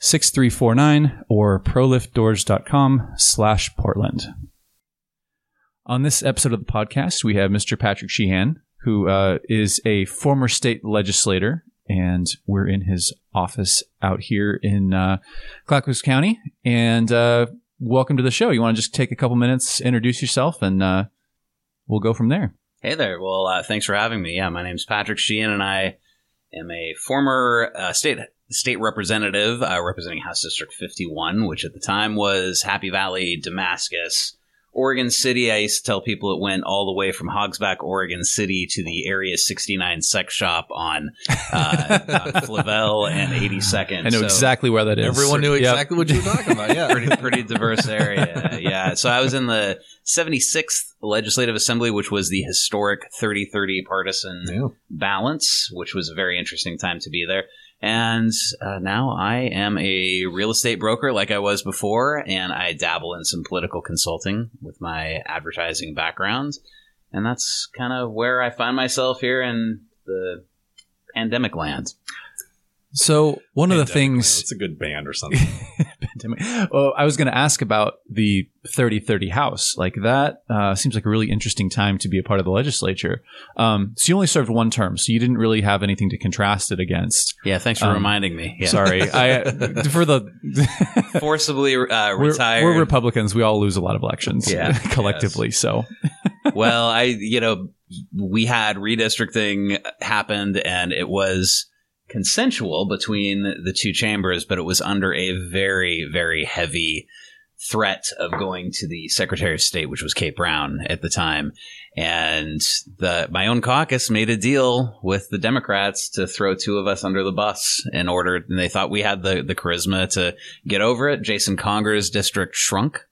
6349 or proliftdoors.com slash Portland. On this episode of the podcast, we have Mr. Patrick Sheehan, who uh, is a former state legislator, and we're in his office out here in uh, Clackamas County. And uh, welcome to the show. You want to just take a couple minutes, introduce yourself, and uh, we'll go from there. Hey there. Well, uh, thanks for having me. Yeah, my name's Patrick Sheehan, and I am a former uh, state state representative uh, representing House District 51, which at the time was Happy Valley, Damascus, Oregon City. I used to tell people it went all the way from Hogsback, Oregon City to the Area 69 sex shop on, uh, on Flavel and 82nd. I know So- exactly where that is. Everyone knew Yep. exactly what you were talking about. Yeah. pretty pretty diverse area. Yeah. So I was in the 76th Legislative Assembly, which was the historic 30-30 partisan Yeah. balance, which was a very interesting time to be there. And uh, now I am a real estate broker like I was before, and I dabble in some political consulting with my advertising background. And that's kind of where I find myself here in the pandemic land. So one of the things Man. It's a good band or something. pandemic. Oh, I was going to ask about the 3030 House. Like that uh, seems like a really interesting time to be a part of the legislature. Um, so you only served one term, so you didn't really have anything to contrast it against. Yeah, thanks for Um, reminding me. Yeah. Sorry, I for the Forcibly uh, we're, retired. we're Republicans. We all lose a lot of elections, Yeah. collectively. So well, I, you know, we had redistricting happened and it was consensual between the two chambers, but it was under a very, very heavy threat of going to the Secretary of State, which was Kate Brown at the time. And the my own caucus made a deal with the Democrats to throw two of us under the bus in order and they thought we had the, the charisma to get over it. Jason Conger's district shrunk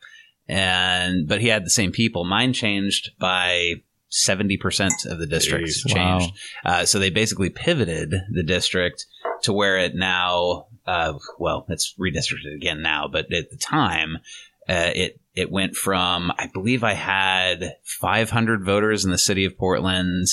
and but he had the same people. Mine changed by seventy percent of the districts Jeez. changed. Uh, so they basically pivoted the district to where it now, uh, well, it's redistricted again now, but at the time, uh, it it went from I believe I had five hundred voters in the city of Portland,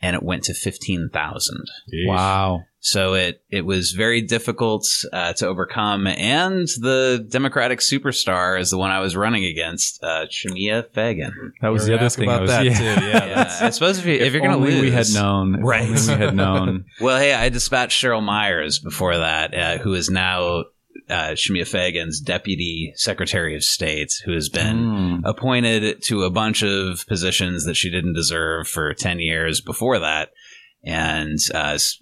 and it went to fifteen thousand. wow, So it it was very difficult uh, to overcome, and the Democratic superstar is the one I was running against, uh, Shemia Fagan. that was the other asking thing. I about was, that, yeah. too. Yeah, Yeah, I suppose if, you, if, you're going to only lose, we had known. If Right. only we had known. Well, hey, I dispatched Cheryl Myers before that, uh, who is now uh, Shemia Fagan's deputy secretary of state, who has been Mm. appointed to a bunch of positions that she didn't deserve for 10 years before that. And uh, s-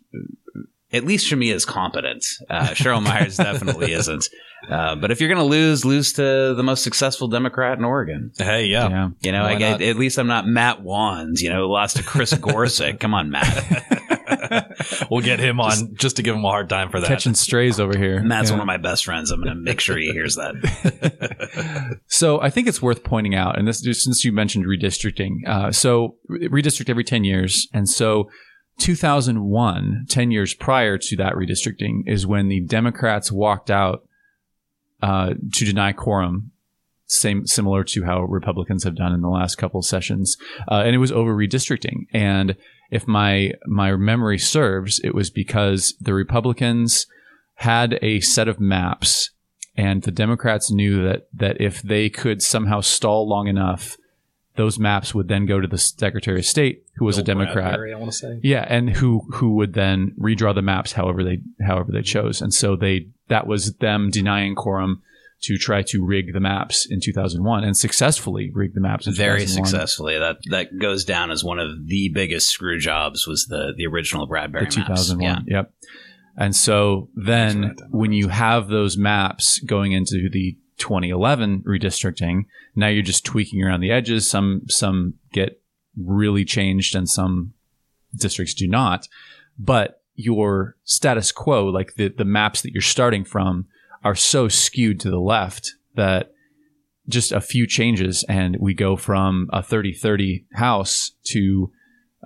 at least Shemia is competent. Uh, Cheryl Myers definitely isn't. Uh, but if you're going to lose, lose to the most successful Democrat in Oregon. Hey, yeah. yeah. You know, Why I, at least I'm not Matt Wands, you know, lost to Chris Gorsuch. Come on, Matt. we'll get him on just, to give him a hard time for that. Catching strays over here. Matt's Yeah. one of my best friends. I'm going to make sure he hears that. So I think it's worth pointing out, and this just since you mentioned redistricting. Uh, so redistrict every 10 years. And so 2001, 10 years prior to that redistricting, is when the Democrats walked out uh, to deny quorum, same similar to how Republicans have done in the last couple of sessions. Uh, and it was over redistricting. And if my my memory serves, it was because the Republicans had a set of maps and the Democrats knew that that if they could somehow stall long enough, those maps would then go to the Secretary of State, who was a Democrat. Bradbury, I want to say. Yeah, and who who would then redraw the maps however they however they chose, and so they that was them denying quorum to try to rig the maps in 2001 and successfully rig the maps in very 2001. successfully. That that goes down as one of the biggest screw jobs. Was the the original Bradbury the 2001. maps? Yep. And so then when you have those maps going into the 2011 redistricting, now you're just tweaking around the edges. Some some get really changed and some districts do not. But your status quo, like the, the maps that you're starting from, are so skewed to the left that just a few changes and we go from a 30 30 house to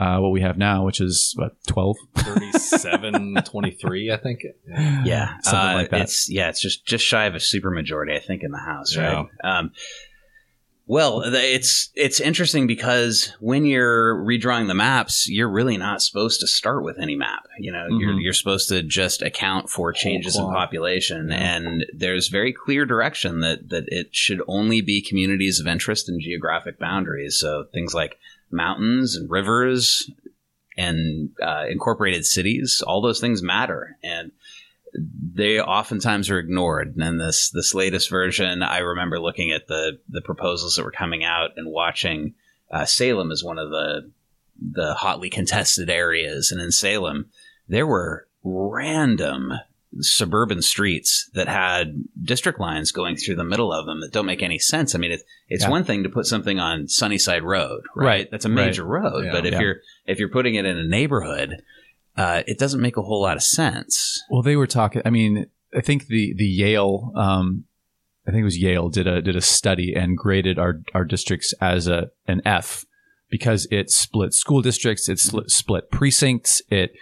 uh, what we have now, which is what, 12? 37, 23, I think. Yeah, Something uh, like that. It's yeah, it's just just shy of a supermajority, I think, in the House, Yeah. right? Um, well, it's it's interesting because when you're redrawing the maps, you're really not supposed to start with any map. You know, you're Mhm. you're supposed to just account for changes in population, Yeah. and there's very clear direction that that it should only be communities of interest and geographic boundaries. So things like mountains and rivers and uh, incorporated cities, all those things matter, and they oftentimes are ignored. And this this latest version, I remember looking at the the proposals that were coming out and watching uh, Salem as one of the the hotly contested areas, and in Salem there were random suburban streets that had district lines going through the middle of them that don't make any sense. I mean, it's it's Yeah. one thing to put something on Sunnyside Road, right? Right, That's a right. major road, Yeah. but if Yeah. you're if you're putting it in a neighborhood, uh, it doesn't make a whole lot of sense. Well, they were talking. I mean, I think the the Yale, um, I think it was Yale did a did a study and graded our our districts as a an F because it split school districts, it split, split precincts, it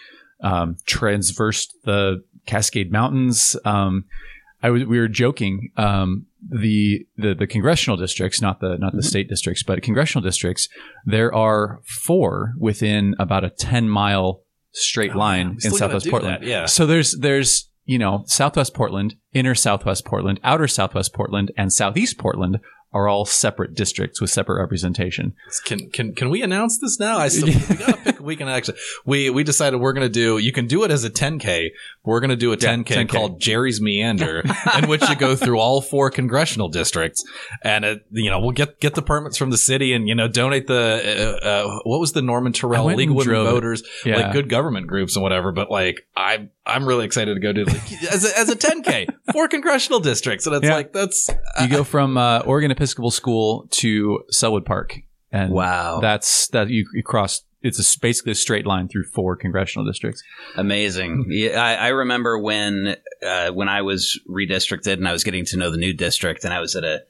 um, transversed the Cascade Mountains. Um, I was we were joking. Um, the, the the congressional districts, not the not the state districts, but congressional districts. There are four within about a ten mile straight line in Southwest Portland. that, yeah. So there's there's you know Southwest Portland, inner Southwest Portland, outer Southwest Portland, and Southeast Portland are all separate districts with separate representation. Can can can we announce this now? I still we gotta pick. We can actually we we decided we're gonna do. You can do it as a 10k. We're gonna do a Yeah, 10k, 10K. called Jerry's Meander, in which you go through all four congressional districts, and it, you know we'll get get the permits from the city, and you know donate the uh, uh, what was the Norman Terrell League of Women. Voters, Yeah. like good government groups and whatever. But like I I'm really excited to go do like, as a, as a 10k four congressional districts, and it's Yeah. like that's You go from uh, Oregon Episcopal School to Sellwood Park, and Wow. that's that you, you cross. It's a, basically a straight line through four congressional districts. Amazing. Yeah, I, I remember when uh, when I was redistricted and I was getting to know the new district, and I was at a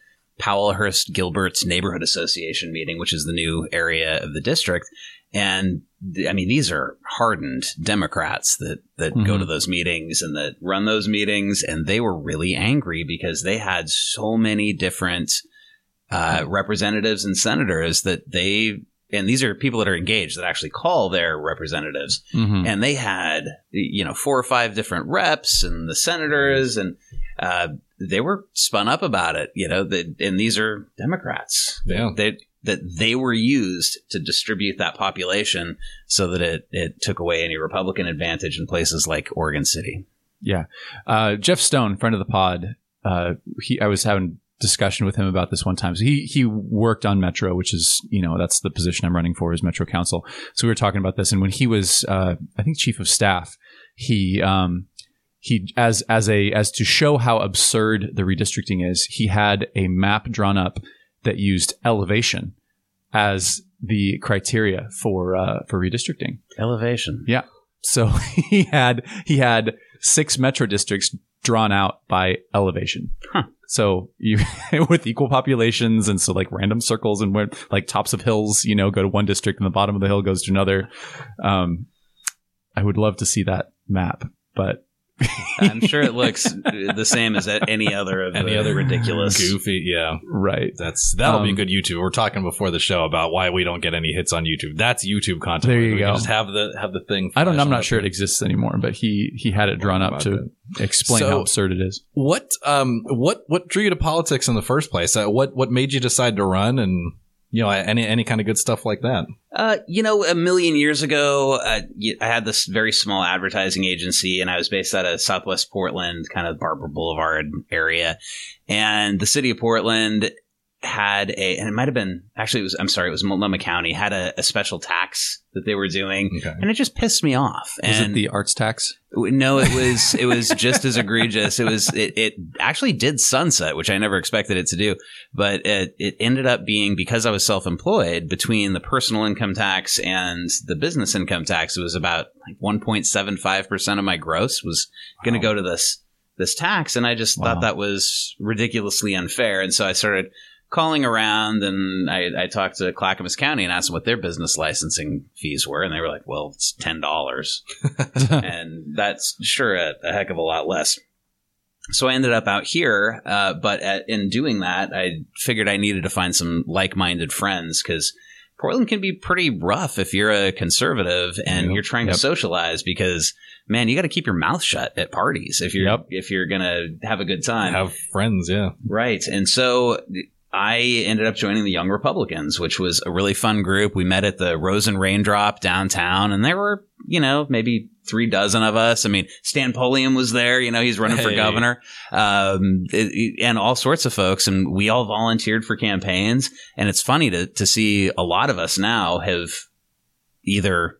Powellhurst Gilbert's Neighborhood Association meeting, which is the new area of the district. And I mean, these are hardened Democrats that that go Mhm. to those meetings and that run those meetings, and they were really angry because they had so many different uh, representatives and senators that they. And these are people that are engaged that actually call their representatives Mm-hmm. and they had you know four or five different reps and the senators and uh, they were spun up about it you know that and these are democrats Yeah. they that they were used to distribute that population so that it it took away any republican advantage in places like oregon city Yeah. Uh, Jeff Stone, friend of the pod, uh, he, I was having discussion with him about this one time. So he, he worked on Metro, which is, you know, that's the position I'm running for is Metro Council. So we were talking about this. And when he was, uh, I think chief of staff, he, um, he, as, as a, as to show how absurd the redistricting is, he had a map drawn up that used elevation as the criteria for, uh, for redistricting. elevation Yeah. So he had he had six metro districts drawn out by elevation. Huh. So you with equal populations and so like random circles and where like tops of hills, you know, go to one district and the bottom of the hill goes to another. Um, I would love to see that map, but i'm sure it looks the same as any other of Any the other ridiculous goofy, yeah. right. That's that'll be Um, good YouTube. We are talking before the show about why we don't get any hits on YouTube. That's YouTube content. There you We go. Just have the have the thing. I don't. flash I'm not the sure it exists anymore, but he he had it drawn up About to explain So- how absurd it is. What um what what drew you to politics in the first place? Uh, what what made you decide to run and you know any any kind of good stuff like that? Uh, you know, a million years ago, uh, I had this very small advertising agency, and I was based out of Southwest Portland, kind of Barbur Boulevard area. And the city of Portland had a, and it might have been actually, it was I'm sorry, it was Multnomah County had a, a special tax that they were doing, Okay. and it just pissed me off. Was and it the arts tax? no, it was it was just as egregious. It was it, it actually did sunset, which I never expected it to do, but it it ended up being because I was self employed between the personal income tax and the business income tax. It was about like one point seven five percent of my gross was going to Wow. go to this this tax, and I just Wow. thought that was ridiculously unfair, and so I started calling around and I, I talked to Clackamas County and asked them what their business licensing fees were, and they were like, "Well, it's ten dollars." and that's sure a, a heck of a lot less. So I ended up out here, uh, but at, in doing that, I figured I needed to find some like-minded friends because Portland can be pretty rough if you're a conservative and Yep. you're trying Yep. to socialize because man, you got to keep your mouth shut at parties if you're Yep. if you're gonna have a good time. Have friends, yeah. Right. And so I ended up joining the Young Republicans, which was a really fun group. We met at the Rose and Raindrop downtown, and there were, you know, maybe three dozen of us. I mean, Stan Pulliam was there. You know, he's running for governor, um, it- and all sorts of folks. And we all volunteered for campaigns. And it's funny to to see a lot of us now have either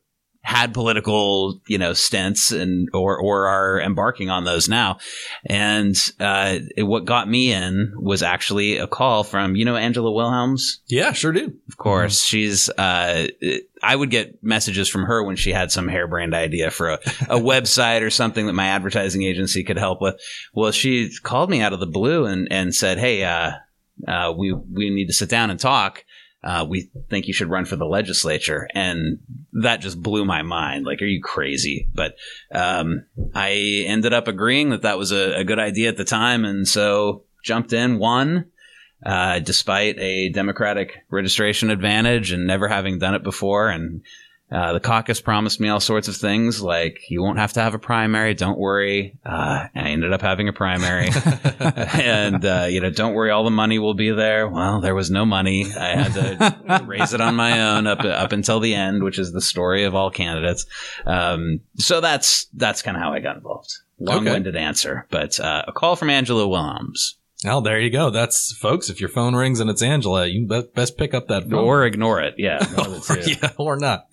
had political, you know, stints and or or are embarking on those now. And uh, it- what got me in was actually a call from you know Angela Wilhelms. Yeah, sure do. Of course, she's. Uh, I would get messages from her when she had some harebrained idea for a, a website or something that my advertising agency could help with. Well, she called me out of the blue and and said, "Hey, uh, uh, we we need to sit down and talk." Uh, we think you should run for the legislature. And that just blew my mind. Like, are you crazy? But um, I ended up agreeing that that was a, a good idea at the time. And so jumped in, won, uh, despite a Democratic registration advantage and never having done it before. And uh, the caucus promised me all sorts of things like you won't have to have a primary. Don't worry. Uh, I ended up having a primary. and uh, you know, don't worry, all the money will be there. Well, there was no money. I had to raise it on my own up up until the end, which is the story of all candidates. Um, so that's that's kind of how I got involved. Long-winded answer, but uh, a call from Angela Wilhelms, Well, there you go. That's folks. If your phone rings and it's Angela, you best pick up that phone. or ignore it. Yeah, one of the two. yeah, or not.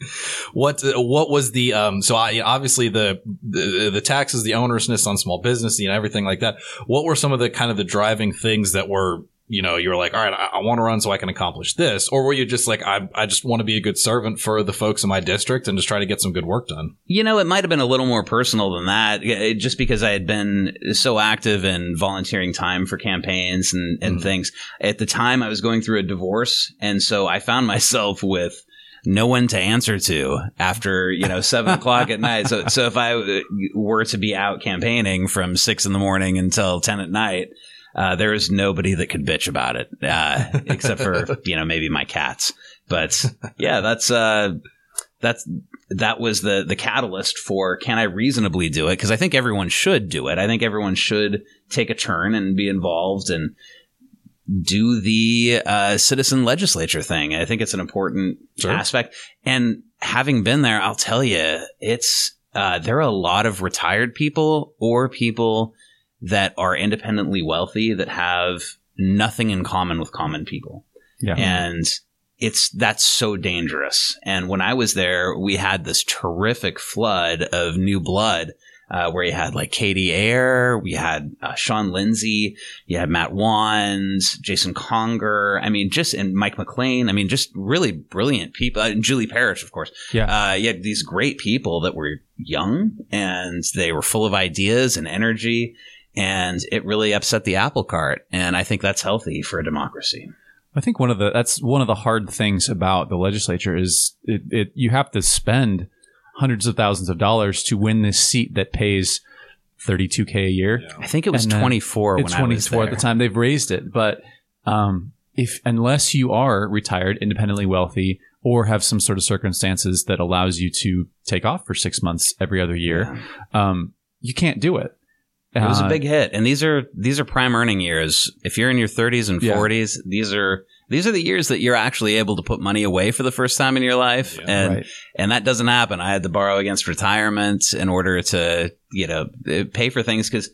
What uh, what was the um? So I obviously the, the the taxes, the onerousness on small business, you know, everything like that. What were some of the kind of the driving things that were you know you were like, all right, I, I want to run so I can accomplish this, or were you just like, I I just want to be a good servant for the folks in my district and just try to get some good work done? You know, it might have been a little more personal than that, Yeah, just because I had been so active in volunteering time for campaigns and, and Mhm. things. At the time, I was going through a divorce, and so I found myself with no one to answer to after you know seven o'clock at night. So, so if I were to be out campaigning from six in the morning until ten at night. Uh, there is nobody that could bitch about it, uh, except for you know maybe my cats. But yeah, that's uh, that's that was the the catalyst for can I reasonably do it? Because I think everyone should do it. I think everyone should take a turn and be involved and do the uh, citizen legislature thing. I think it's an important Sure. aspect. And having been there, I'll tell you, it's uh, there are a lot of retired people or people that are independently wealthy that have nothing in common with common people Yeah. and it's that's so dangerous. And when I was there, we had this terrific flood of new blood. Uh, where you had like Katie Eyre, we had uh, Shawn Lindsay, you had Matt Wands, Jason Conger. I mean, just and Mike McLane. I mean, just really brilliant people. Uh, and Julie Parrish, of course. Yeah. Uh, you had these great people that were young and they were full of ideas and energy, and it really upset the apple cart. And I think that's healthy for a democracy. I think one of the that's one of the hard things about the legislature is it, it you have to spend hundreds of thousands of dollars to win this seat that pays 32k a year. I think it was And 24 when It's I was 24 there. at the time. They've raised it, but um, if unless you are retired, independently wealthy, or have some sort of circumstances that allows you to take off for six months every other year, um, you can't do it. It was a Uh, big hit, and these are these are prime earning years. If you're in your 30s and Yeah. 40s, these are these are the years that you're actually able to put money away for the first time in your life. And, Right. and that doesn't happen. I had to borrow against retirement in order to, you know, eh, pay for things because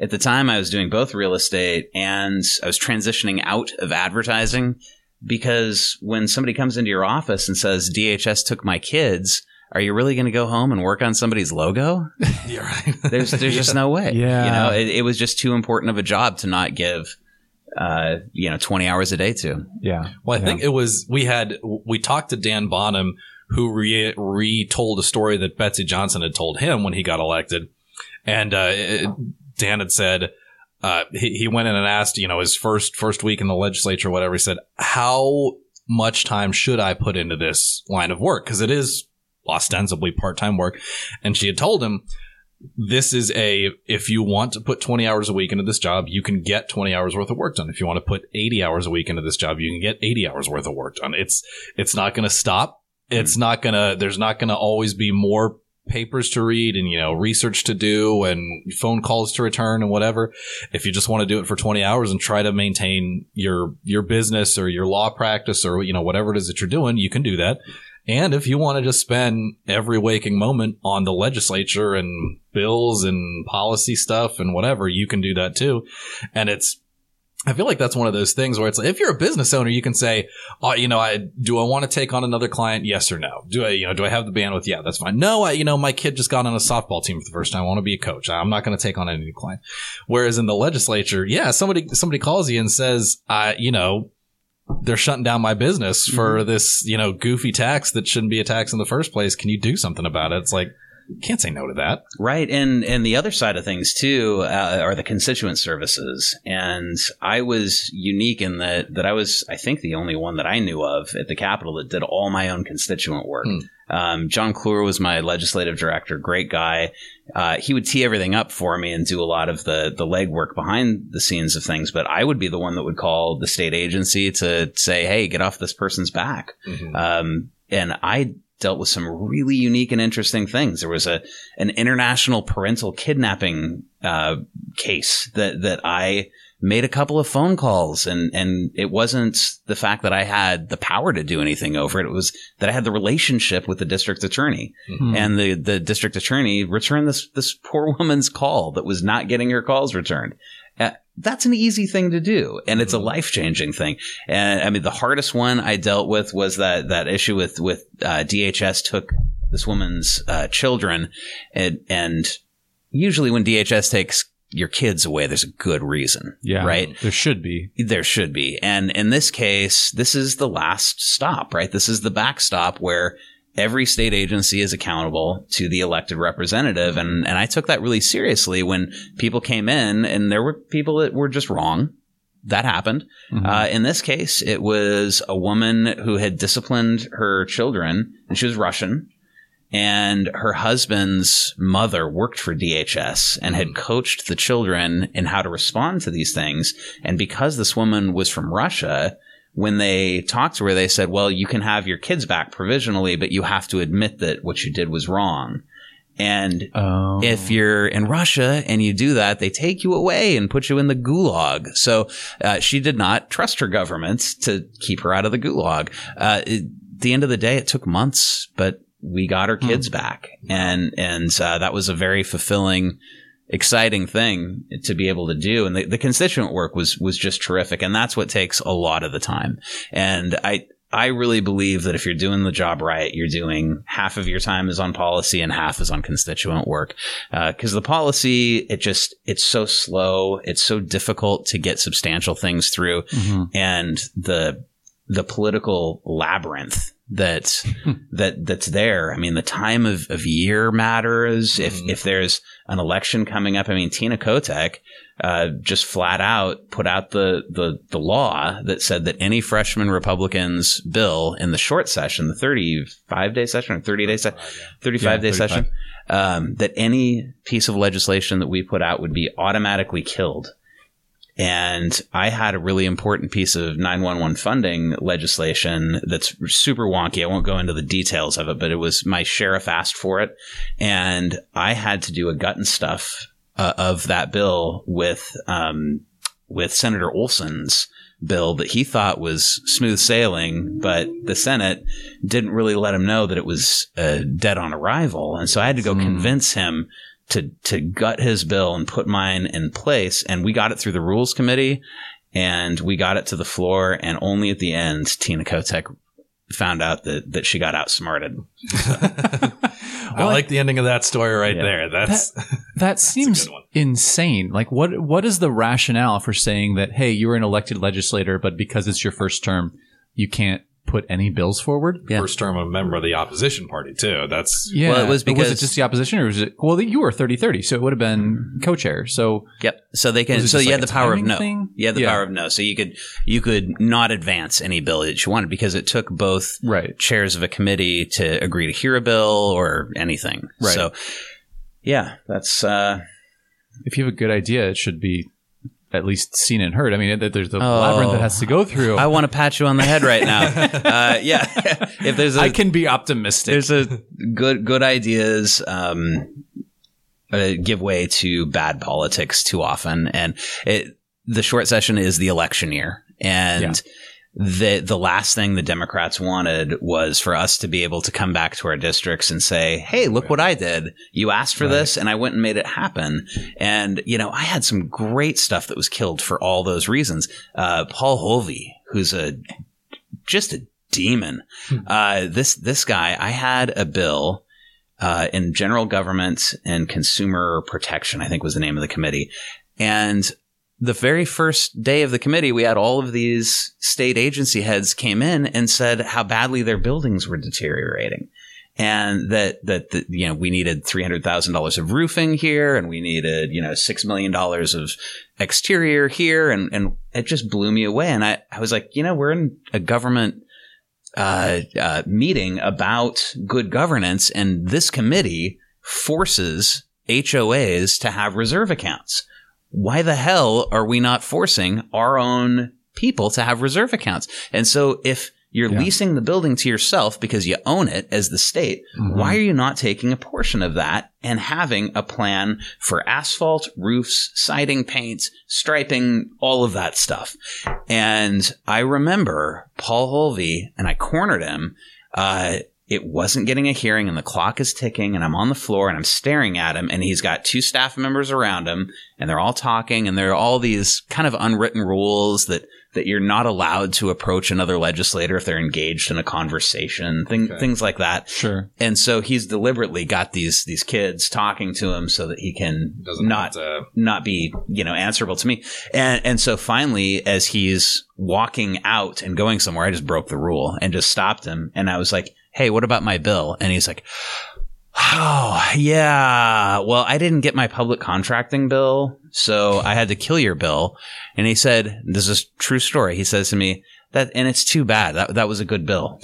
at the time I was doing both real estate and I was transitioning out of advertising because when somebody comes into your office and says DHS took my kids, are you really going to go home and work on somebody's logo? You're right. There's there's just no way. Yeah. You know, it, it was just too important of a job to not give uh, you know, 20 hours a day to. Yeah. Well, I Yeah. think it was we had we talked to Dan Bonham, who re- retold a story that Betsy Johnson had told him when he got elected, and uh, it- Dan had said uh, he he went in and asked, you know, his first first week in the legislature, whatever. He said, "How much time should I put into this line of work? Because it is ostensibly part time work." And she had told him, this is a if you want to put 20 hours a week into this job you can get 20 hours worth of work done. If you want to put 80 hours a week into this job you can get 80 hours worth of work done. It's it's not going to stop. It's mm-hmm. not going to there's not going to always be more papers to read and you know research to do and phone calls to return and whatever. If you just want to do it for 20 hours and try to maintain your your business or your law practice or you know whatever it is that you're doing you can do that and if you want to just spend every waking moment on the legislature and bills and policy stuff and whatever, you can do that too. And it's, I feel like that's one of those things where it's like, if you're a business owner, you can say, oh, you know, I, do I want to take on another client? Yes or no? Do I, you know, do I have the bandwidth? Yeah, that's fine. No, I, you know, my kid just got on a softball team for the first time. I want to be a coach. I'm not going to take on any new client. Whereas in the legislature, yeah, somebody, somebody calls you and says, uh, you know, they're shutting down my business for this, you know, goofy tax that shouldn't be a tax in the first place. Can you do something about it? It's like, can't say no to that. Right, and and the other side of things too uh, are the constituent services, and I was unique in that that I was I think the only one that I knew of at the Capitol that did all my own constituent work. Hmm. Um, John Clure was my legislative director, great guy. Uh, he would tee everything up for me and do a lot of the the legwork behind the scenes of things, but I would be the one that would call the state agency to say, "Hey, get off this person's back." Um, and I dealt with some really unique and interesting things. There was a an international parental kidnapping uh, case that that I made a couple of phone calls, and and it wasn't the fact that I had the power to do anything over it. It was that I had the relationship with the district attorney, Hmm. and the the district attorney returned this this poor woman's call that was not getting her calls returned. Uh, that's an easy thing to do, and it's a life changing thing. And I mean, the hardest one I dealt with was that that issue with with uh, DHS took this woman's uh, children, and and usually when DHS takes your kids away, there's a good reason, Yeah. right? There should be. There should be. And in this case, this is the last stop, right? This is the backstop where every state agency is accountable to the elected representative. And, and I took that really seriously when people came in and there were people that were just wrong. That happened. Mhm. Uh, in this case, it was a woman who had disciplined her children and she was Russian. And her husband's mother worked for DHS and had coached the children in how to respond to these things. And because this woman was from Russia, when they talked to her, they said, well, you can have your kids back provisionally, but you have to admit that what you did was wrong. And Oh. if you're in Russia and you do that, they take you away and put you in the gulag. So uh, she did not trust her government to keep her out of the gulag. Uh, it- at the end of the day, it took months, but we got our kids back, and and uh, that was a very fulfilling. Exciting thing to be able to do, and the, the constituent work was was just terrific, and that's what takes a lot of the time. And I I really believe that if you're doing the job right, you're doing half of your time is on policy and half is on constituent work. Because the policy, it just, it's so slow. It's so difficult to get substantial things through. Mhm. And the, the political labyrinth that, that, that's there. I mean, the time of, of year matters. If, Mhm. if there's an election coming up, I mean, Tina Kotek, uh, just flat out put out the, the, the law that said that any freshman Republicans bill in the short session, the 35 day session or 30 day session, 35 day 35. session, um, that any piece of legislation that we put out would be automatically killed. And I had a really important piece of 911 funding legislation that's super wonky. I won't go into the details of it, but it was my sheriff asked for it. And I had to do a gut and stuff uh, of that bill with, um, with Senator Olsen's bill that he thought was smooth sailing, but the Senate didn't really let him know that it was uh, dead on arrival. And so I had to go Hmm. convince him to to gut his bill and put mine in place. And we got it through the Rules Committee, and we got it to the floor. And only at the end, Tina Kotek found out that that she got outsmarted. I like the ending of that story right Yeah. there. That's That seems good one. insane. Like, what what is the rationale for saying that? Hey, you're an elected legislator, but because it's your first term, you can't put any bills forward. Yeah. first term of a member of the opposition party too. That's Yeah, Well, it was But was it just the opposition, or was it? Well, you were 30-30, so it would have been co-chair. So Yep. So they can. So you like had the power of no. thing? You had the Yeah. power of no. So you could you could not advance any bill that you wanted because it took both right, chairs of a committee to agree to hear a bill or anything. Right. So yeah, that's uh, if you have a good idea, it should be at least seen and heard. I mean, there- there's the Oh. labyrinth that has to go through. I want to pat you on the head right now. uh, yeah, if there's a I can be optimistic. there's a good good ideas um, uh, give way to bad politics too often, and it, the short session is the election year, and Yeah. The the last thing the Democrats wanted was for us to be able to come back to our districts and say, "Hey, look what I did! You asked for this, and I went and made it happen." And you know, I had some great stuff that was killed for all those reasons. Uh, Paul Holvey, who's a just a demon. Uh, this this guy, I had a bill uh, in general government and consumer protection. I think was the name of the committee, and the very first day of the committee, we had all of these state agency heads came in and said how badly their buildings were deteriorating. And that, that, that you know, we needed $300,000 of roofing here and we needed, you know, $6 million of exterior here. And, and it just blew me away. And I, I was like, you know, we're in a government, uh, uh, meeting about good governance and this committee forces HOAs to have reserve accounts why the hell are we not forcing our own people to have reserve accounts? And so if you're Yeah. leasing the building to yourself because you own it as the state, Mm-hmm. why are you not taking a portion of that and having a plan for asphalt, roofs, siding paints, striping, all of that stuff? And I remember Paul Holvey, and I cornered him. Uh, it wasn't getting a hearing, and the clock is ticking, and I'm on the floor and I'm staring at him, and he's got two staff members around him, and they're all talking, and there are all these kind of unwritten rules that that you're not allowed to approach another legislator if they're engaged in a conversation, thing, Okay. things like that. sure. And so he's deliberately got these these kids talking to him so that he can doesn't not not be you know answerable to me and and so finally as he's walking out and going somewhere i just broke the rule and just stopped him and i was like hey what about my bill? And he's like oh yeah. Well i didn't get my public contracting bill so i had to kill your bill. And he said this is a true story. He says to me that and it's too bad. That, that was a good bill.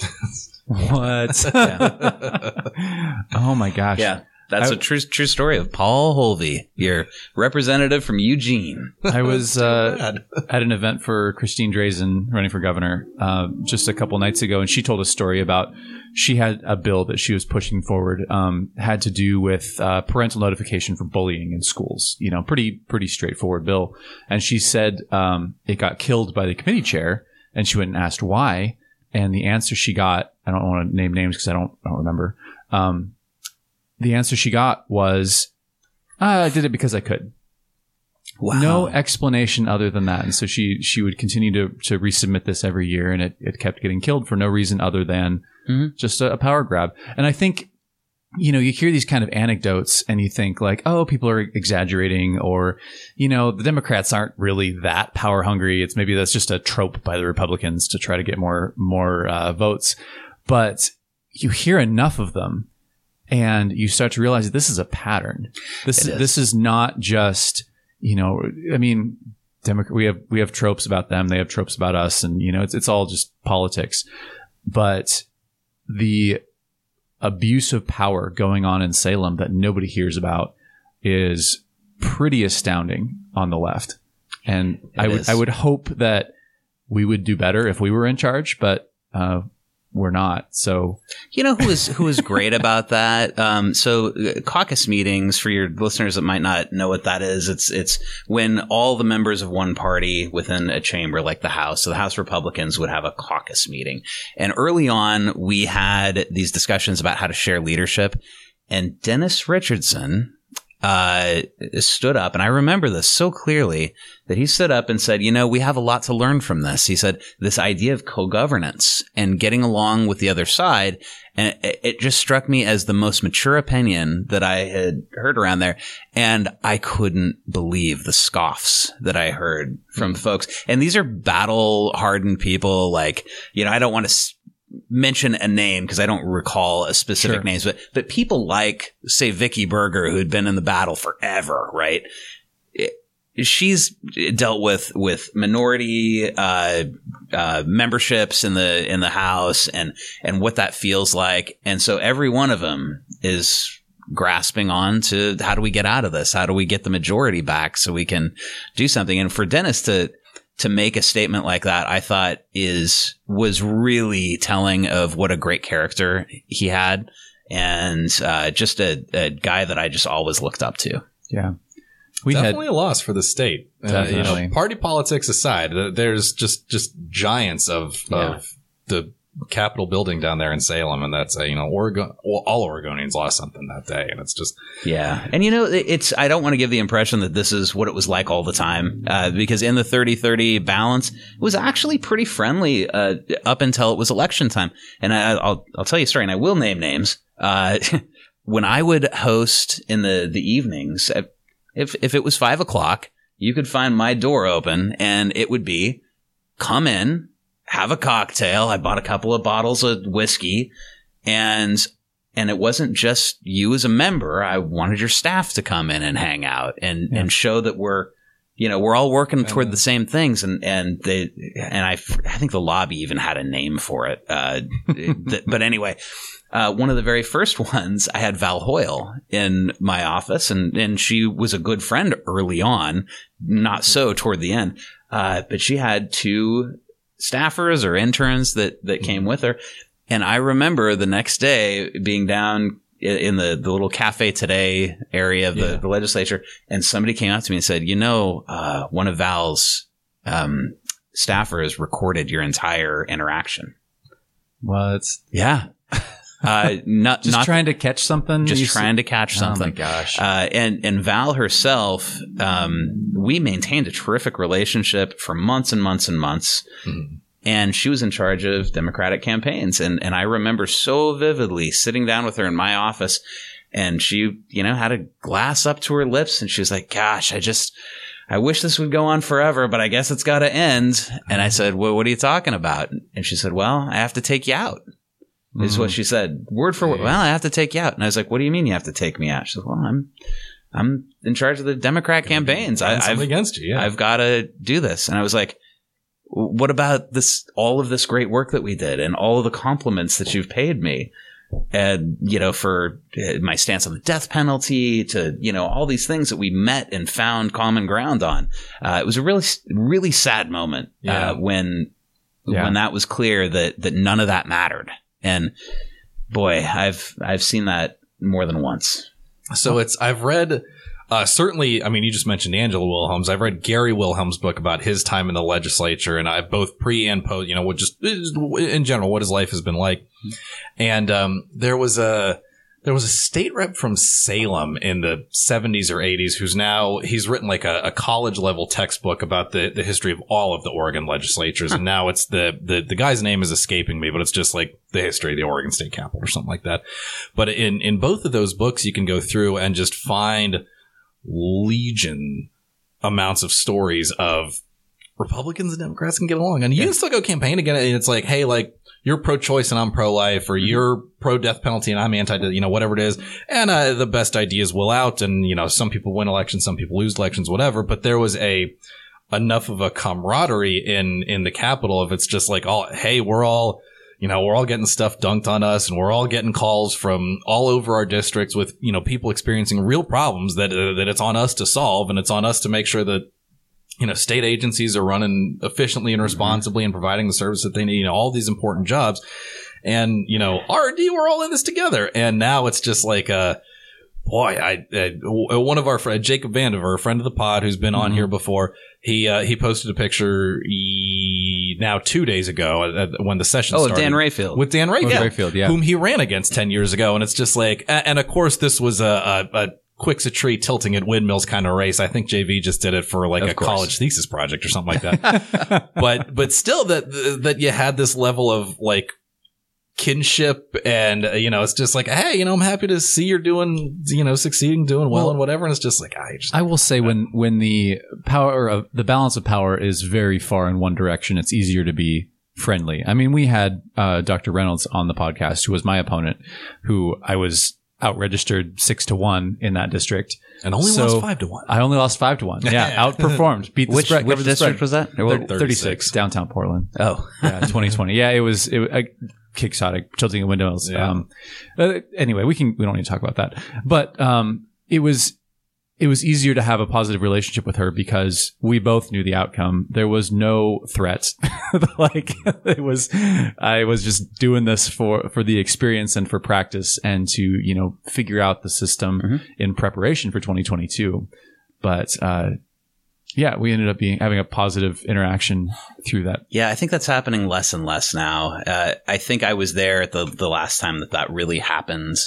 What? oh my gosh. yeah. That's I- a true true story of Paul Holvey, your representative from Eugene. I was uh, at an event for Christine Drazan running for governor uh, just a couple nights ago, and she told a story about she had a bill that she was pushing forward um, had to do with uh, parental notification for bullying in schools. You know, pretty pretty straightforward bill. And she said um, it got killed by the committee chair, and she went and asked why. And the answer she got, I don't want to name names because I don't I don't remember. Um, the answer she got was, "Ah, I did it because I could. Wow. No explanation other than that. And so she she would continue to to resubmit this every year, and it, it kept getting killed for no reason other than Mhm. just a, a power grab. And I think you know you hear these kind of anecdotes, and you think like, oh, people are exaggerating, or you know, the Democrats aren't really that power hungry. It's maybe that's just a trope by the Republicans to try to get more more uh, votes. But you hear enough of them, and you start to realize that this is a pattern. This is. this is not just you know. I mean, Democrat. We have we have tropes about them. They have tropes about us, and you know, it's it's all just politics. But the abuse of power going on in Salem that nobody hears about is pretty astounding on the left. And I would is. I would hope that we would do better if we were in charge, but uh, we're not. So You know who is who is great about that? Um, so uh, caucus meetings for your listeners that might not know what that is. It's it's when all the members of one party within a chamber, like the House, so the House Republicans would have a caucus meeting. And early on, we had these discussions about how to share leadership. And Dennis Richardson uh, stood up, and I remember this so clearly that he stood up and said, "You know, we have a lot to learn from this." He said, "This idea of co-governance and getting along with the other side." And it, it just struck me as the most mature opinion that I had heard around there. And I couldn't believe the scoffs that I heard from folks. And these are battle hardened people. Like, you know, I don't want to mention a name because I don't recall a specific Sure. names, but, but people like, say, Vicki Berger, who'd been in the battle forever, right? It- she's dealt with with minority uh, uh, memberships in the in the house and and what that feels like and so every one of them is grasping on to how do we get out of this how do we get the majority back so we can do something and for Dennis to to make a statement like that I thought is was really telling of what a great character he had and uh, just a, a guy that I just always looked up to yeah, we had Definitely a loss for the state. Uh, you know, party politics aside, there's just just giants of Yeah. of the Capitol building down there in Salem, and that's uh, you know Oregon. Well, all Oregonians lost something that day, and it's just Yeah. And you know, it's, I don't want to give the impression that this is what it was like all the time, uh, because in the 30 30 balance, it was actually pretty friendly, uh, up until it was election time. And I, I'll, I'll tell you a story, and I will name names. Uh, when I would host in the, the evenings, if, if it was five o'clock, you could find my door open and it would be come in, have a cocktail. I bought a couple of bottles of whiskey and and it wasn't just you as a member. I wanted your staff to come in and hang out and Yeah. and show that we're you know we're all working toward the same things and and they and I I think the lobby even had a name for it. Uh, th- but anyway. Uh, one of the very first ones, I had Val Hoyle in my office, and, and she was a good friend early on, not so toward the end. Uh, but she had two staffers or interns that, that came with her. And I remember the next day being down in the, the little cafe today area of the, Yeah. the legislature, and somebody came up to me and said, "You know, uh, one of Val's um, staffers recorded your entire interaction." well, it's Yeah, uh, not just not trying to catch something. just trying to catch something. Oh my gosh. Uh, and and Val herself, um, we maintained a terrific relationship for months and months and months. Mhm. And she was in charge of Democratic campaigns, and and I remember so vividly sitting down with her in my office, and she, you know, had a glass up to her lips, and she was like, "Gosh, I just." I wish this would go on forever, but I guess it's got to end. And I said, well, what are you talking about? And she said, well, I have to take you out. Is what she said, word for word. Well, I have to take you out, and I was like, "What do you mean you have to take me out?" She said, "Well, I'm, I'm in charge of the Democrat campaigns. I, I've, against you. Yeah, I've got to do this." And I was like, "What about this? All of this great work that we did, and all of the compliments that you've paid me, and you know, for uh, my stance on the death penalty, to you know, all these things that we met and found common ground on. Uh, it was a really, really sad moment Yeah. uh, when." Yeah. When that was clear that that none of that mattered, and boy, I've I've seen that more than once. So it's I've read uh, certainly. I mean, you just mentioned Angela Wilhelms. I've read Gary Wilhelm's book about his time in the legislature, and I both pre and post. You know, what just in general what his life has been like. And um, there was a there was a state rep from Salem in the 70s or 80s who's now he's written like a, a college level textbook about the, the history of all of the Oregon legislatures. And now it's the, the the guy's name is escaping me but it's just like the history of the Oregon State Capitol or something like that. But in in both of those books you can go through and just find legion amounts of stories of Republicans and Democrats can get along and you can still go campaign again and it's like hey like you're pro-choice and I'm pro-life, or you're pro-death penalty and I'm anti, you know, whatever it is. And uh, the best ideas will out, and you know, some people win elections, some people lose elections, whatever. But there was a enough of a camaraderie in in the Capitol of it's just like, oh, hey, we're all. You know, we're all getting stuff dunked on us and we're all getting calls from all over our districts with, you know, people experiencing real problems that, uh, that it's on us to solve and it's on us to make sure that you know, state agencies are running efficiently and responsibly and providing the service that they need, you know, all these important jobs. and you know, RD, we're all in this together. And now it's just like uh boy, I, I one of our friends, Jacob Vandiver, a friend of the pod who's been on Mhm. here before, he uh, he posted a picture e- now two days ago uh, when the session Oh, started Dan Rayfield. with Dan With Rayfield, Rayfield, yeah. whom he ran against 10 years ago. And it's just like, and of course, this was a, a, a quicks a tree tilting at windmills kind of race. I think JV just did it for like Of a course. college thesis project or something like that. but, but still that, that you had this level of like, kinship and uh, you know it's just like hey you know i'm happy to see you're doing you know succeeding doing well, Well- and whatever and it's just like i just I will say when when the power of the balance of power is very far in one direction, it's easier to be friendly. I mean, we had uh, Dr. Reynolds on the podcast, who was my opponent, who I was out registered six to one in that district. and only So- lost five to one I only lost five to one. Yeah, outperformed, beat the which spread, which the district spread. was that? Well, 36. 36. downtown Portland. oh, Yeah, 2020. Yeah, it was it, I, quixotic tilting at windows. Yeah. Um, uh, anyway, we can we don't need to talk about that. But um, it was it was easier to have a positive relationship with her because we both knew the outcome. There was no threat. like it was, I was just doing this for for the experience and for practice and to you know figure out the system Mhm. in preparation for 2022. But uh, yeah, we ended up being having a positive interaction through that. Yeah, I think that's happening less and less now. Uh, I think I was there the the last time that that really happened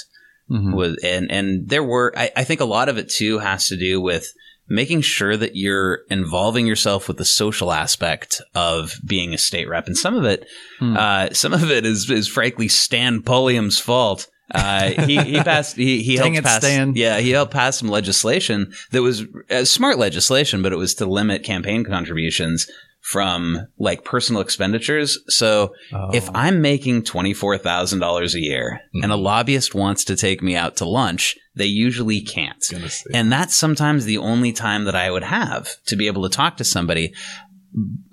Mhm. was, and and there were. I, I think a lot of it too has to do with making sure that you're involving yourself with the social aspect of being a state rep, and some of it, Hmm. uh, some of it is is frankly Stan Pulliam's fault. Uh, he, he passed. He, he helped it, pass. Stan. Yeah, he helped pass some legislation that was uh, smart legislation, but it was to limit campaign contributions from like personal expenditures. So Oh. if I'm making $24,000 a year and a lobbyist wants to take me out to lunch, they usually can't. And that's sometimes the only time that I would have to be able to talk to somebody.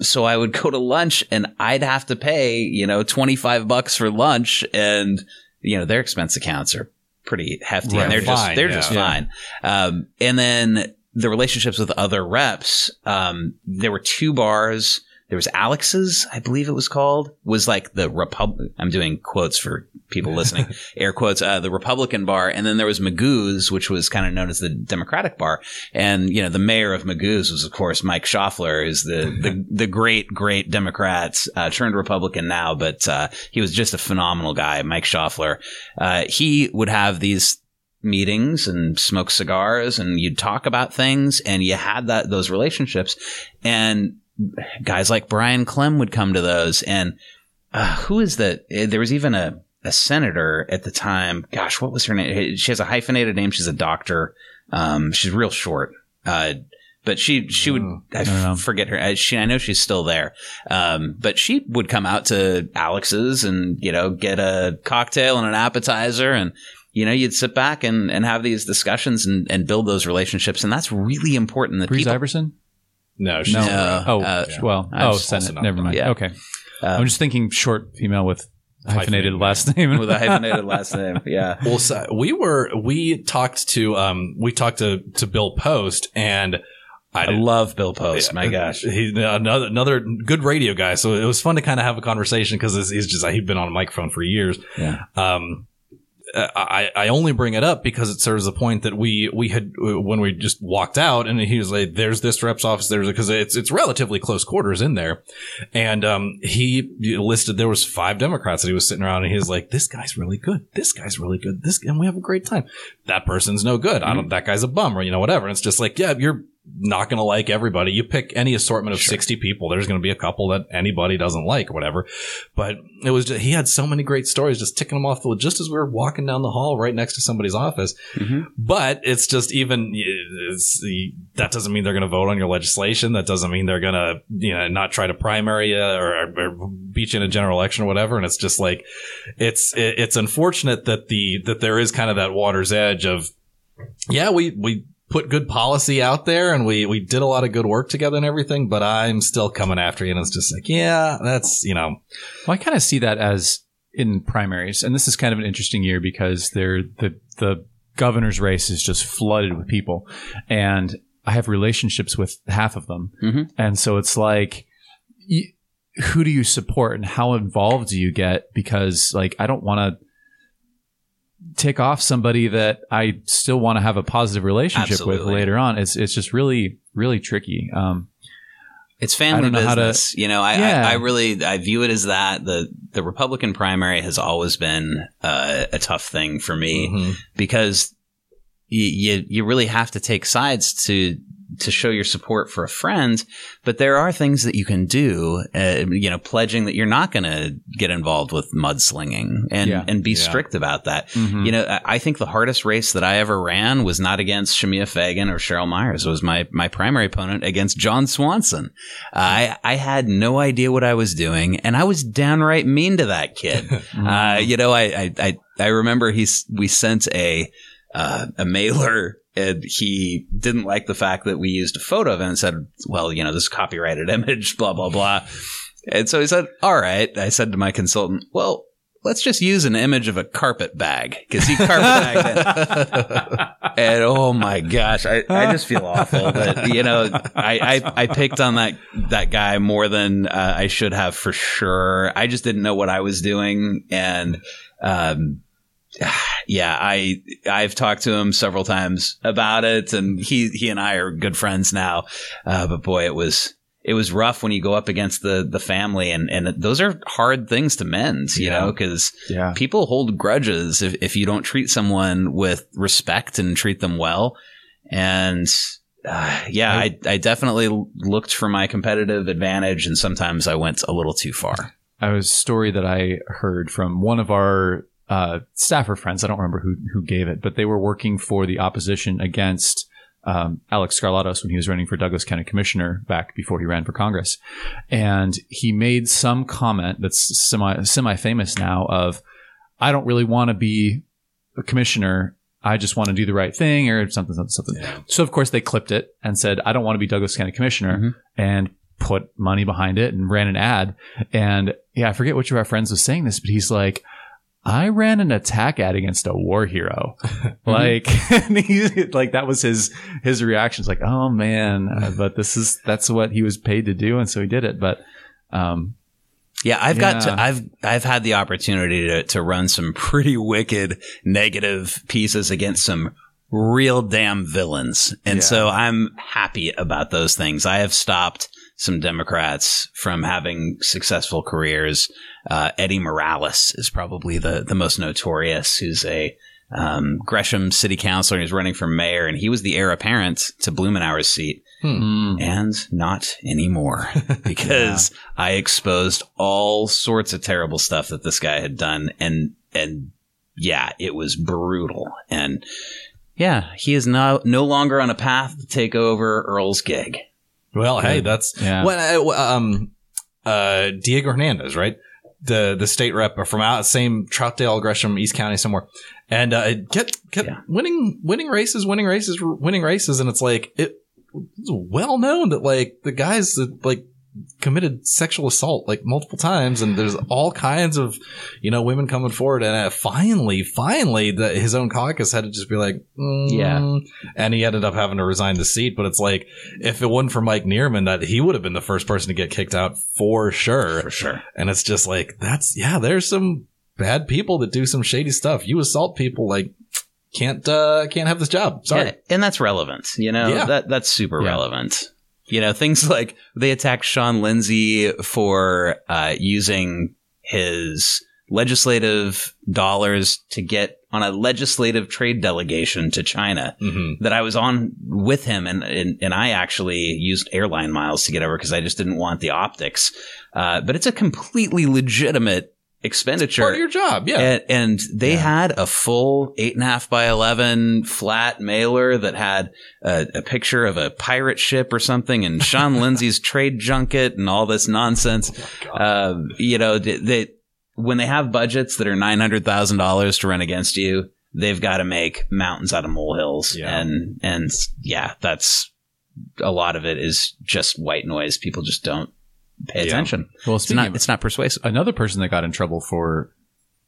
So I would go to lunch and I'd have to pay, you know, 25 bucks for lunch and, you know, their expense accounts are pretty hefty Right. and they're just, Fine, they're yeah. just Yeah. fine. Um, and then the relationships with other reps, um, there were two bars. There was Alex's, I believe it was called, was like the Republic. I'm doing quotes for people listening, air quotes, uh, the Republican bar. And then there was Magoo's, which was kind of known as the Democratic bar. And, you know, the mayor of Magoo's was, of course, Mike Schaufler, who's the, the, the great, great Democrat, uh, turned Republican now, but, uh, he was just a phenomenal guy, Mike Schaufler. Uh, he would have these meetings and smoke cigars and you'd talk about things and you had that, those relationships and guys like Brian Clem would come to those and, uh, who is that? Eh, There was even a, a senator at the time. Gosh, what was her name? She has a hyphenated name. She's a doctor. Um, she's real short. Uh, but she, she would, Oh, I, forget her. I, she, I know she's still there. Um, but she would come out to Alex's and, you know, get a cocktail and an appetizer and, you know, you'd sit back and, and have these discussions and, and build those relationships. And that's really important that Breeze people, Iverson? no she's No. No. oh, uh, well, I oh, Senate. also Never mind. yeah. Okay. uh, I'm just thinking short female with hyphenated Hyphenated last name. with a hyphenated last name. Yeah. Well, so we were we talked to um we talked to to Bill Post and I, I love Bill Post. My gosh. he's another another good radio guy. So it was fun to kind of have a conversation because he's just he'd been on a microphone for years. Yeah. Um, I, I only bring it up because it serves the point that we we had when we just walked out and he was like, "There's this rep's office." There's because it's it's relatively close quarters in there, and um, he listed there was five Democrats that he was sitting around and he was like, "This guy's really good. This guy's really good. This and we have a great time. That person's no good. I don't. That guy's a bum or you know whatever." And it's just like, yeah, you're not going to like everybody. You pick any assortment of 60 people. There's going to be a couple that anybody doesn't like or whatever. But it was just, he had so many great stories just ticking them off the, just as we were walking down the hall right next to somebody's office. Mhm. But it's just even, it's, that doesn't mean they're going to vote on your legislation. That doesn't mean they're going to, you know, not try to primary you or, or beat you in a general election or whatever. And it's just like, it's, it's unfortunate that the, that there is kind of that water's edge of, yeah, we, we, put good policy out there and we, we did a lot of good work together and everything, but I'm still coming after you. And it's just like, yeah, that's, you know, Well, I kind of see that as in primaries, and this is kind of an interesting year because they're the the governor's race is just flooded with people, and I have relationships with half of them, Mhm. and so it's like. You, who do you support and how involved do you get? Because like I don't want to tick off somebody that I still want to have a positive relationship with later on. It's it's just really really tricky. Um, It's family how to- business. you know, I, Yeah. I, I really I view it as that. The the Republican primary has always been uh, a tough thing for me Mhm. because you, you you really have to take sides to to show your support for a friend. But there are things that you can do. Uh, you know, pledging that you're not going to get involved with mudslinging and Yeah. and be Yeah. strict about that. mhm. You know, I- I think the hardest race that I ever ran was not against Shemia Fagan or Cheryl Myers. It was my, my primary opponent against John Swanson. I, I had no idea what I was doing and I was downright mean to that kid. uh, you know, I, I, I, I remember he, s- we sent a, uh, a mailer and he didn't like the fact that we used a photo of him and said, well, you know, this is copyrighted image, blah, blah, blah. And so he said, all right. I said to my consultant, well, let's just use an image of a carpet bag because he carpet bagged it. And oh my gosh, I, I just feel awful that, you know, I, I, I picked on that, that guy more than uh, I should have for sure. I just didn't know what I was doing. And, um, yeah, I I've talked to him several times about it, and he he and I are good friends now. Uh, but boy, it was it was rough when you go up against the the family, and and those are hard things to mend, you Yeah. know, because yeah. people hold grudges if if you don't treat someone with respect and treat them well, and. Uh, yeah, I, I definitely looked for my competitive advantage, and sometimes I went a little too far. I was a story that I heard from one of our uh, staffer friends. I don't remember who who gave it, but they were working for the opposition against um, Alek Skarlatos when he was running for Douglas County Commissioner back before he ran for Congress, and he made some comment that's semi semi famous now of, "I don't really want to be a commissioner." I just want to do the right thing or something, something, something. Yeah. So of course they clipped it and said, I don't want to be Douglas County Commissioner Mhm. and put money behind it and ran an ad. And yeah, I forget which of our friends was saying this, but he's like, I ran an attack ad against a war hero. like, he, like that was his, his reaction. It's like, oh man, uh, but this is, that's what he was paid to do. And so he did it. But, um, Yeah, I've got to, I've I've had the opportunity to to run some pretty wicked negative pieces against some real damn villains. And Yeah. so I'm happy about those things. I have stopped some Democrats from having successful careers. Uh, Eddy Morales is probably the, the most notorious, who's a um, Gresham city councilor. He's running for mayor, and he was the heir apparent to Blumenauer's seat mm, and not anymore because I exposed all sorts of terrible stuff that this guy had done and and yeah, it was brutal and yeah, he is now no longer on a path to take over Earl's gig. Well, hey, that's Yeah. when I, um uh Diego Hernandez, right? The the state rep from out same Troutdale, Gresham, East County somewhere, and uh, it kept kept Yeah. winning winning races, winning races, winning races, and it's like it, it's well known that like the guys that like committed sexual assault like multiple times and there's all kinds of you know women coming forward and uh, finally finally the, his own caucus had to just be like mm, Yeah. and he ended up having to resign the seat but it's like if it wasn't for Mike Nearman that he would have been the first person to get kicked out for sure For sure. and it's just like that's yeah there's some bad people that do some shady stuff you assault people like can't uh can't have this job sorry Yeah, and that's relevant. You know, Yeah. that that's super Yeah. relevant. You know, things like they attacked Shawn Lindsay for uh, using his legislative dollars to get on a legislative trade delegation to China. hmm That I was on with him, and and, and I actually used airline miles to get over because I just didn't want the optics. Uh, but it's a completely legitimate expenditure. part of your job yeah And, and they Yeah. had a full eight and a half by 11 flat mailer that had a, a picture of a pirate ship or something and Shawn Lindsay's trade junket and all this nonsense. Uh, you know, they, they, when they have budgets that are $900,000 to run against you, they've got to make mountains out of molehills. Yeah. And, and yeah, that's a lot of it is just white noise. People just don't pay Yeah. attention. well, It's not, of it's not persuasive. another person that got in trouble for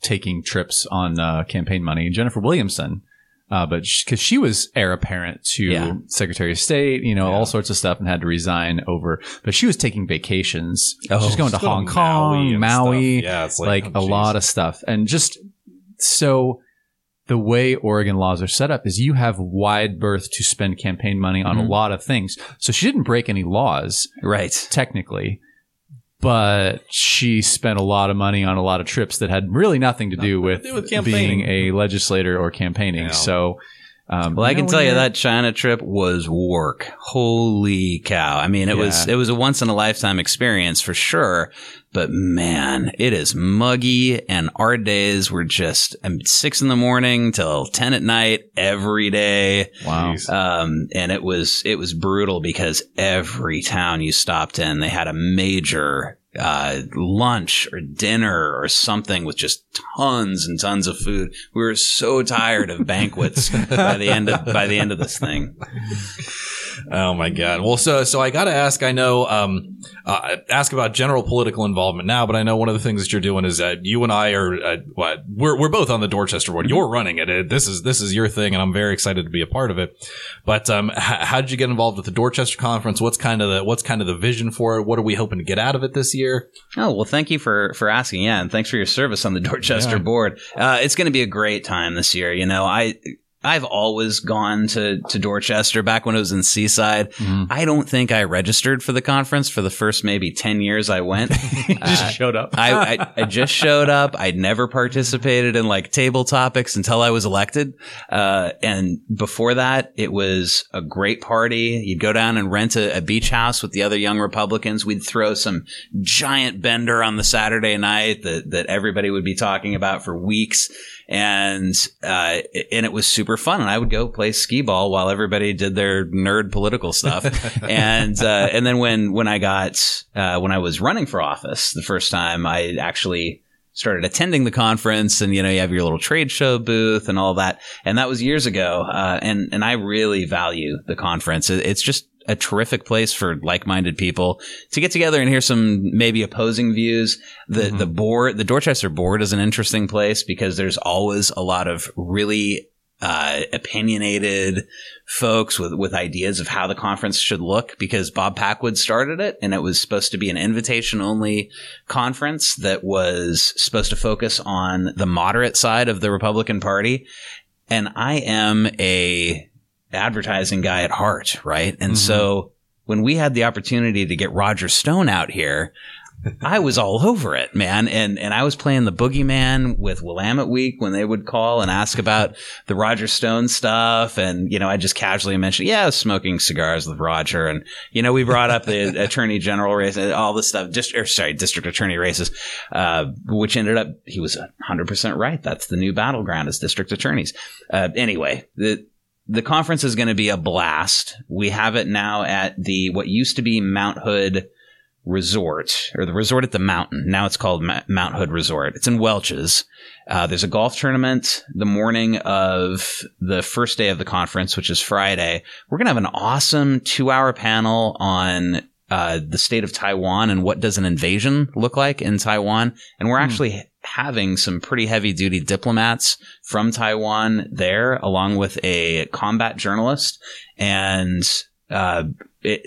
taking trips on uh, campaign money, Jennifer Williamson. uh, but because she was heir apparent to Yeah. Secretary of State, you know, Yeah. all sorts of stuff, and had to resign over. But she was taking vacations. Oh, She's going to Hong Kong, and Maui. Yeah, it's like, like, a lot of stuff, and just so. The way Oregon laws are set up is you have wide berth to spend campaign money on a Mhm. lot of things. So she didn't break any laws Right. technically, but she spent a lot of money on a lot of trips that had really nothing to do with, do with being campaigning. a legislator or campaigning. Yeah. So, um, Well, I can tell you that China trip was work. Holy cow. I mean, it was, it was a once in a lifetime experience for sure. But man, it is muggy and our days were just um, six in the morning till 10 at night every day. Wow. Um, and it was, it was brutal because every town you stopped in, they had a major, uh, lunch or dinner or something with just tons and tons of food. We were so tired of banquets by the end of, by the end of this thing. Oh my god. Well, so so I got to ask. I know um, uh, ask about general political involvement now, but I know one of the things that you're doing is that you and I are uh, what we're we're both on the Dorchester board. You're running it. This is this is your thing, and I'm very excited to be a part of it. But um, h- how did you get involved with the Dorchester conference? What's kind of the what's kind of the vision for it? What are we hoping to get out of it this year? Oh well, thank you for for asking. Yeah, and thanks for your service on the Dorchester Yeah. board. Uh, it's going to be a great time this year. You know, I I've always gone to to Dorchester back when it was in Seaside. Mhm. I don't think I registered for the conference for the first maybe ten years I went. just showed up. I, I, I just showed up. I'd never participated in like table topics until I was elected. Uh, and before that, it was a great party. You'd go down and rent a, a beach house with the other young Republicans. We'd throw some giant bender on the Saturday night that, that everybody would be talking about for weeks. And, uh, and it was super fun. And I would go play skee ball while everybody did their nerd political stuff. and, uh, and then when, when I got, uh, when I was running for office the first time, I actually started attending the conference and, you know, you have your little trade show booth and all that. And that was years ago. Uh, and, and I really value the conference. It- It's just, a terrific place for like-minded people to get together and hear some maybe opposing views. The Mhm. the board, the Dorchester board is an interesting place because there's always a lot of really uh, opinionated folks with with ideas of how the conference should look. Because Bob Packwood started it, and it was supposed to be an invitation only conference that was supposed to focus on the moderate side of the Republican Party. And I am a advertising guy at heart, right? And Mhm. so when we had the opportunity to get Roger Stone out here, I was all over it, man. And and I was playing the boogeyman with Willamette Week when they would call and ask about the Roger Stone stuff. And, you know, I just casually mentioned, yeah, I was smoking cigars with Roger. And, you know, we brought up the attorney general race and all this stuff, just, or sorry, district attorney races, uh, which ended up, he was 100% right. That's the new battleground is district attorneys. Uh, anyway, the, the conference is going to be a blast. We have it now at the what used to be Mount Hood Resort, or the resort at the mountain. Now it's called Ma- Mount Hood Resort. It's in Welches. Uh, there's a golf tournament the morning of the first day of the conference, which is Friday. We're going to have an awesome two hour panel on uh, the state of Taiwan and what does an invasion look like in Taiwan. And we're Hmm. actually having some pretty heavy duty diplomats from Taiwan there, along with a combat journalist. And, uh, it,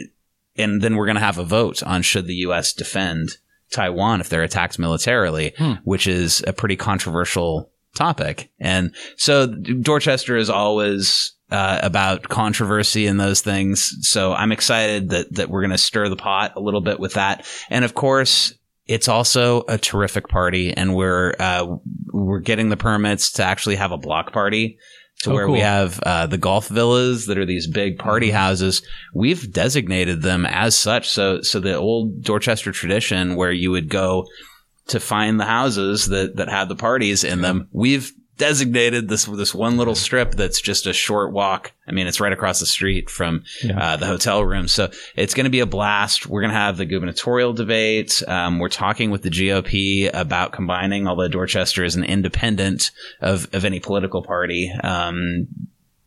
and then we're going to have a vote on should the U.S. defend Taiwan if they're attacked militarily, Hmm. which is a pretty controversial topic. And so Dorchester is always uh, about controversy and those things. So I'm excited that that we're going to stir the pot a little bit with that. And of course, it's also a terrific party, and we're uh, we're getting the permits to actually have a block party. To Oh, where we have uh, the golf villas that are these big party houses, we've designated them as such. So, so the old Dorchester tradition, where you would go to find the houses that that had the parties in them, we've designated this this one little strip that's just a short walk. I mean, it's right across the street from Yeah. uh, the hotel room, so it's going to be a blast. We're going to have the gubernatorial debate. Um, we're talking with the GOP about combining, although Dorchester is an independent of of any political party. Um,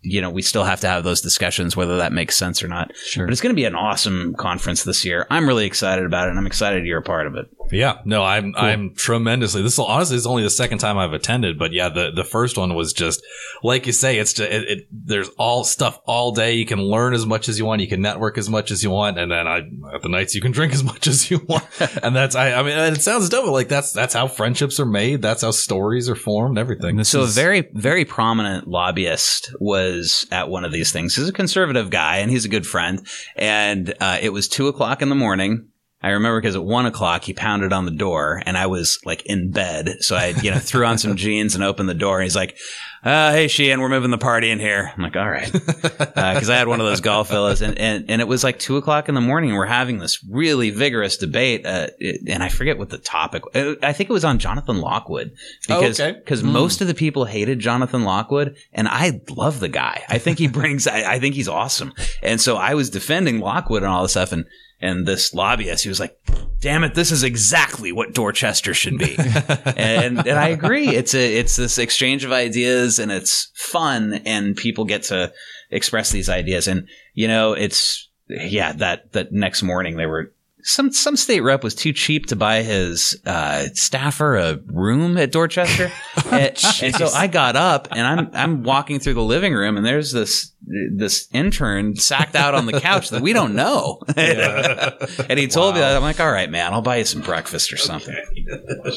you know, we still have to have those discussions whether that makes sense or not. Sure. But it's going to be an awesome conference this year. I'm really excited about it, and I'm excited you're a part of it. Yeah, no, I'm I'm tremendously. This will honestly is only the second time I've attended, but yeah, the the first one was just like you say. It's just it, it, there's all stuff all day. You can learn as much as you want. You can network as much as you want, and then I at the nights you can drink as much as you want. and that's I I mean it sounds dope. but, Like that's that's how friendships are made. That's how stories are formed. Everything. And this So a very, very prominent lobbyist was at one of these things. He's a conservative guy and he's a good friend. And uh, it was two o'clock in the morning. I remember because at one o'clock he pounded on the door and I was like in bed. So I, you know, threw on some jeans and opened the door. And he's like, uh, "Hey, Sheehan, we're moving the party in here." I'm like, "All right," because I had one of those golf villas, and, and and it was like two o'clock in the morning. and We're having this really vigorous debate, uh, it- and I forget what the topic. uh, I think it was on Jonathan Lockwood because Oh, okay. because most of the people hated Jonathan Lockwood, and I love the guy. I think he brings. I, I think he's awesome, and so I was defending Lockwood and all this stuff, and and this lobbyist, he was like, "Damn it, this is exactly what Dorchester should be," and and I agree. It's a it's this exchange of ideas, and it's fun, and people get to express these ideas, and you know, it's yeah. That that next morning they were some some state rep was too cheap to buy his uh, staffer a room at Dorchester, and, and so I got up and I'm I'm walking through the living room and there's this this intern sacked out on the couch that we don't know, and he told me that I'm like, all right, man, I'll buy you some breakfast or something.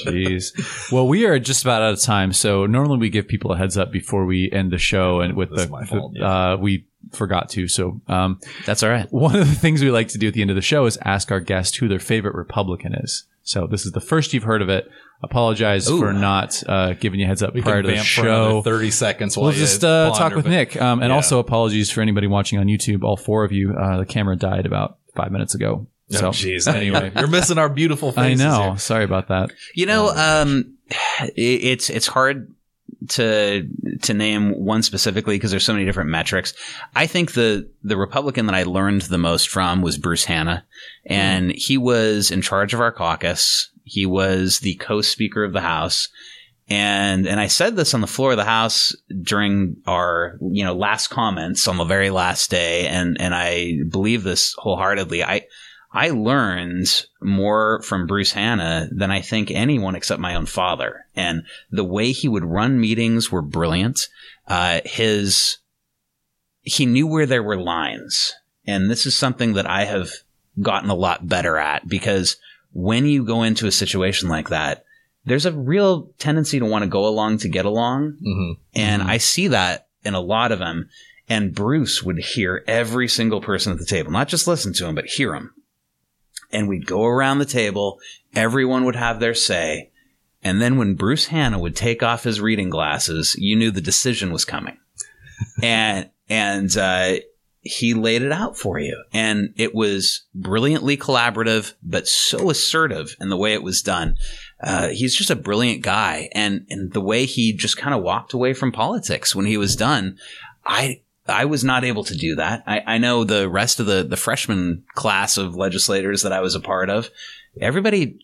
Jeez. Well, we are just about out of time. So normally we give people a heads up before we end the show, and with That's the, my fault, the- uh, we forgot to. So um, That's all right. one of the things we like to do at the end of the show is ask our guest who their favorite Republican is. So this is the first you've heard of it. Apologize Ooh. for not uh, giving you a heads up we prior to the show. thirty seconds. We'll just uh, talk with Nick. Um, and yeah. also apologies for anybody watching on YouTube. All four of you. Uh, the camera died about five minutes ago. Oh, So jeez. Anyway, you're missing our beautiful I know. here. Sorry about that. You know, um, it, it's it's hard to to name one specifically because there's so many different metrics. I think the the Republican that I learned the most from was Bruce Hanna, and mm-hmm. he was in charge of our caucus. He was the co-speaker of the House. And and I said this on the floor of the house during our you know last comments on the very last day, and and I believe this wholeheartedly. I I learned more from Bruce Hanna than I think anyone except my own father. And the way he would run meetings were brilliant. Uh, his, he knew where there were lines. And this is something that I have gotten a lot better at because when you go into a situation like that, there's a real tendency to want to go along to get along. Mhm. And Mhm. I see that in a lot of them. And Bruce would hear every single person at the table, not just listen to him, but hear him. And we'd go around the table. Everyone would have their say. And then when Bruce Hanna would take off his reading glasses, you knew the decision was coming. and, and, uh, he laid it out for you. And it was brilliantly collaborative, but so assertive in the way it was done. Uh, he's just a brilliant guy. And, and the way he just kind of walked away from politics when he was done, I, I was not able to do that. I, I know the rest of the, the freshman class of legislators that I was a part of, everybody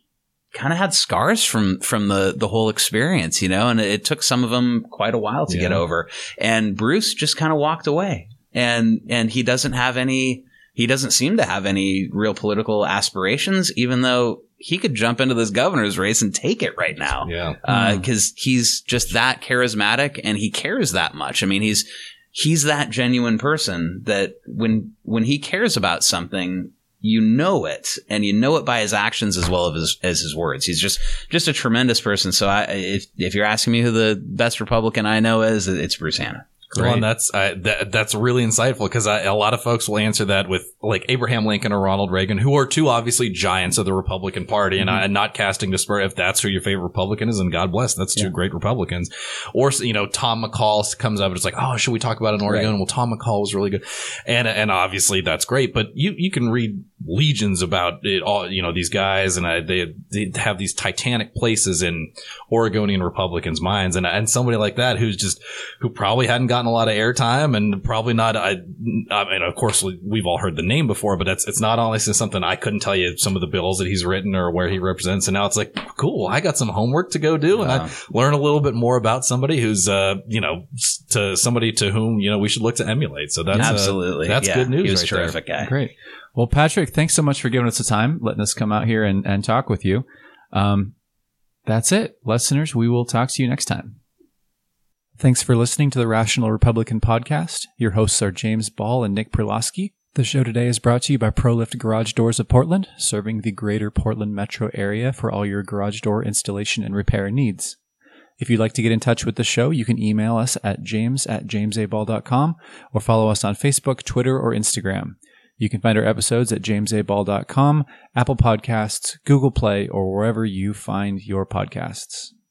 kind of had scars from, from the, the whole experience, you know, and it took some of them quite a while to get over. And Bruce just kind of walked away and, and he doesn't have any, he doesn't seem to have any real political aspirations, even though he could jump into this governor's race and take it right now Yeah. Uh, hmm. because he's just that charismatic and he cares that much. I mean, he's he's that genuine person that when when he cares about something, you know it, and you know it by his actions as well as as his words. He's just just a tremendous person. So, I, if if you're asking me who the best Republican I know is, it's Bruce Hanna. Well, and that's uh, that, that's really insightful because a lot of folks will answer that with like Abraham Lincoln or Ronald Reagan, who are two obviously giants of the Republican Party, and I, not casting disparity. If that's who your favorite Republican is, and God bless, that's two great Republicans. Or you know, Tom McCall comes up and it's like, oh, should we talk about an Oregon? Well, Tom McCall was really good, and and obviously that's great. But you you can read legions about it all. You know, these guys and I, they they have these titanic places in Oregonian Republicans' minds, and and somebody like that who's just who probably hadn't gotten a lot of airtime and probably not. I, I mean, of course, we've all heard the name before, but it's it's not honestly something I couldn't tell you some of the bills that he's written or where he represents. And now it's like, cool, I got some homework to go do, and I learn a little bit more about somebody who's, uh, you know, to somebody to whom you know we should look to emulate. So that's uh, Absolutely, that's Yeah, good news. He was right a there. guy. Great. Well, Patrick, thanks so much for giving us the time, letting us come out here and, and talk with you. Um, that's it. Listeners, we will talk to you next time. Thanks for listening to the Rational Republican podcast. Your hosts are James Ball and Nick Perlosky. The show today is brought to you by ProLift Garage Doors of Portland, serving the greater Portland metro area for all your garage door installation and repair needs. If you'd like to get in touch with the show, you can email us at james at jamesaball.com or follow us on Facebook, Twitter, or Instagram. You can find our episodes at jamesaball.com, Apple Podcasts, Google Play, or wherever you find your podcasts.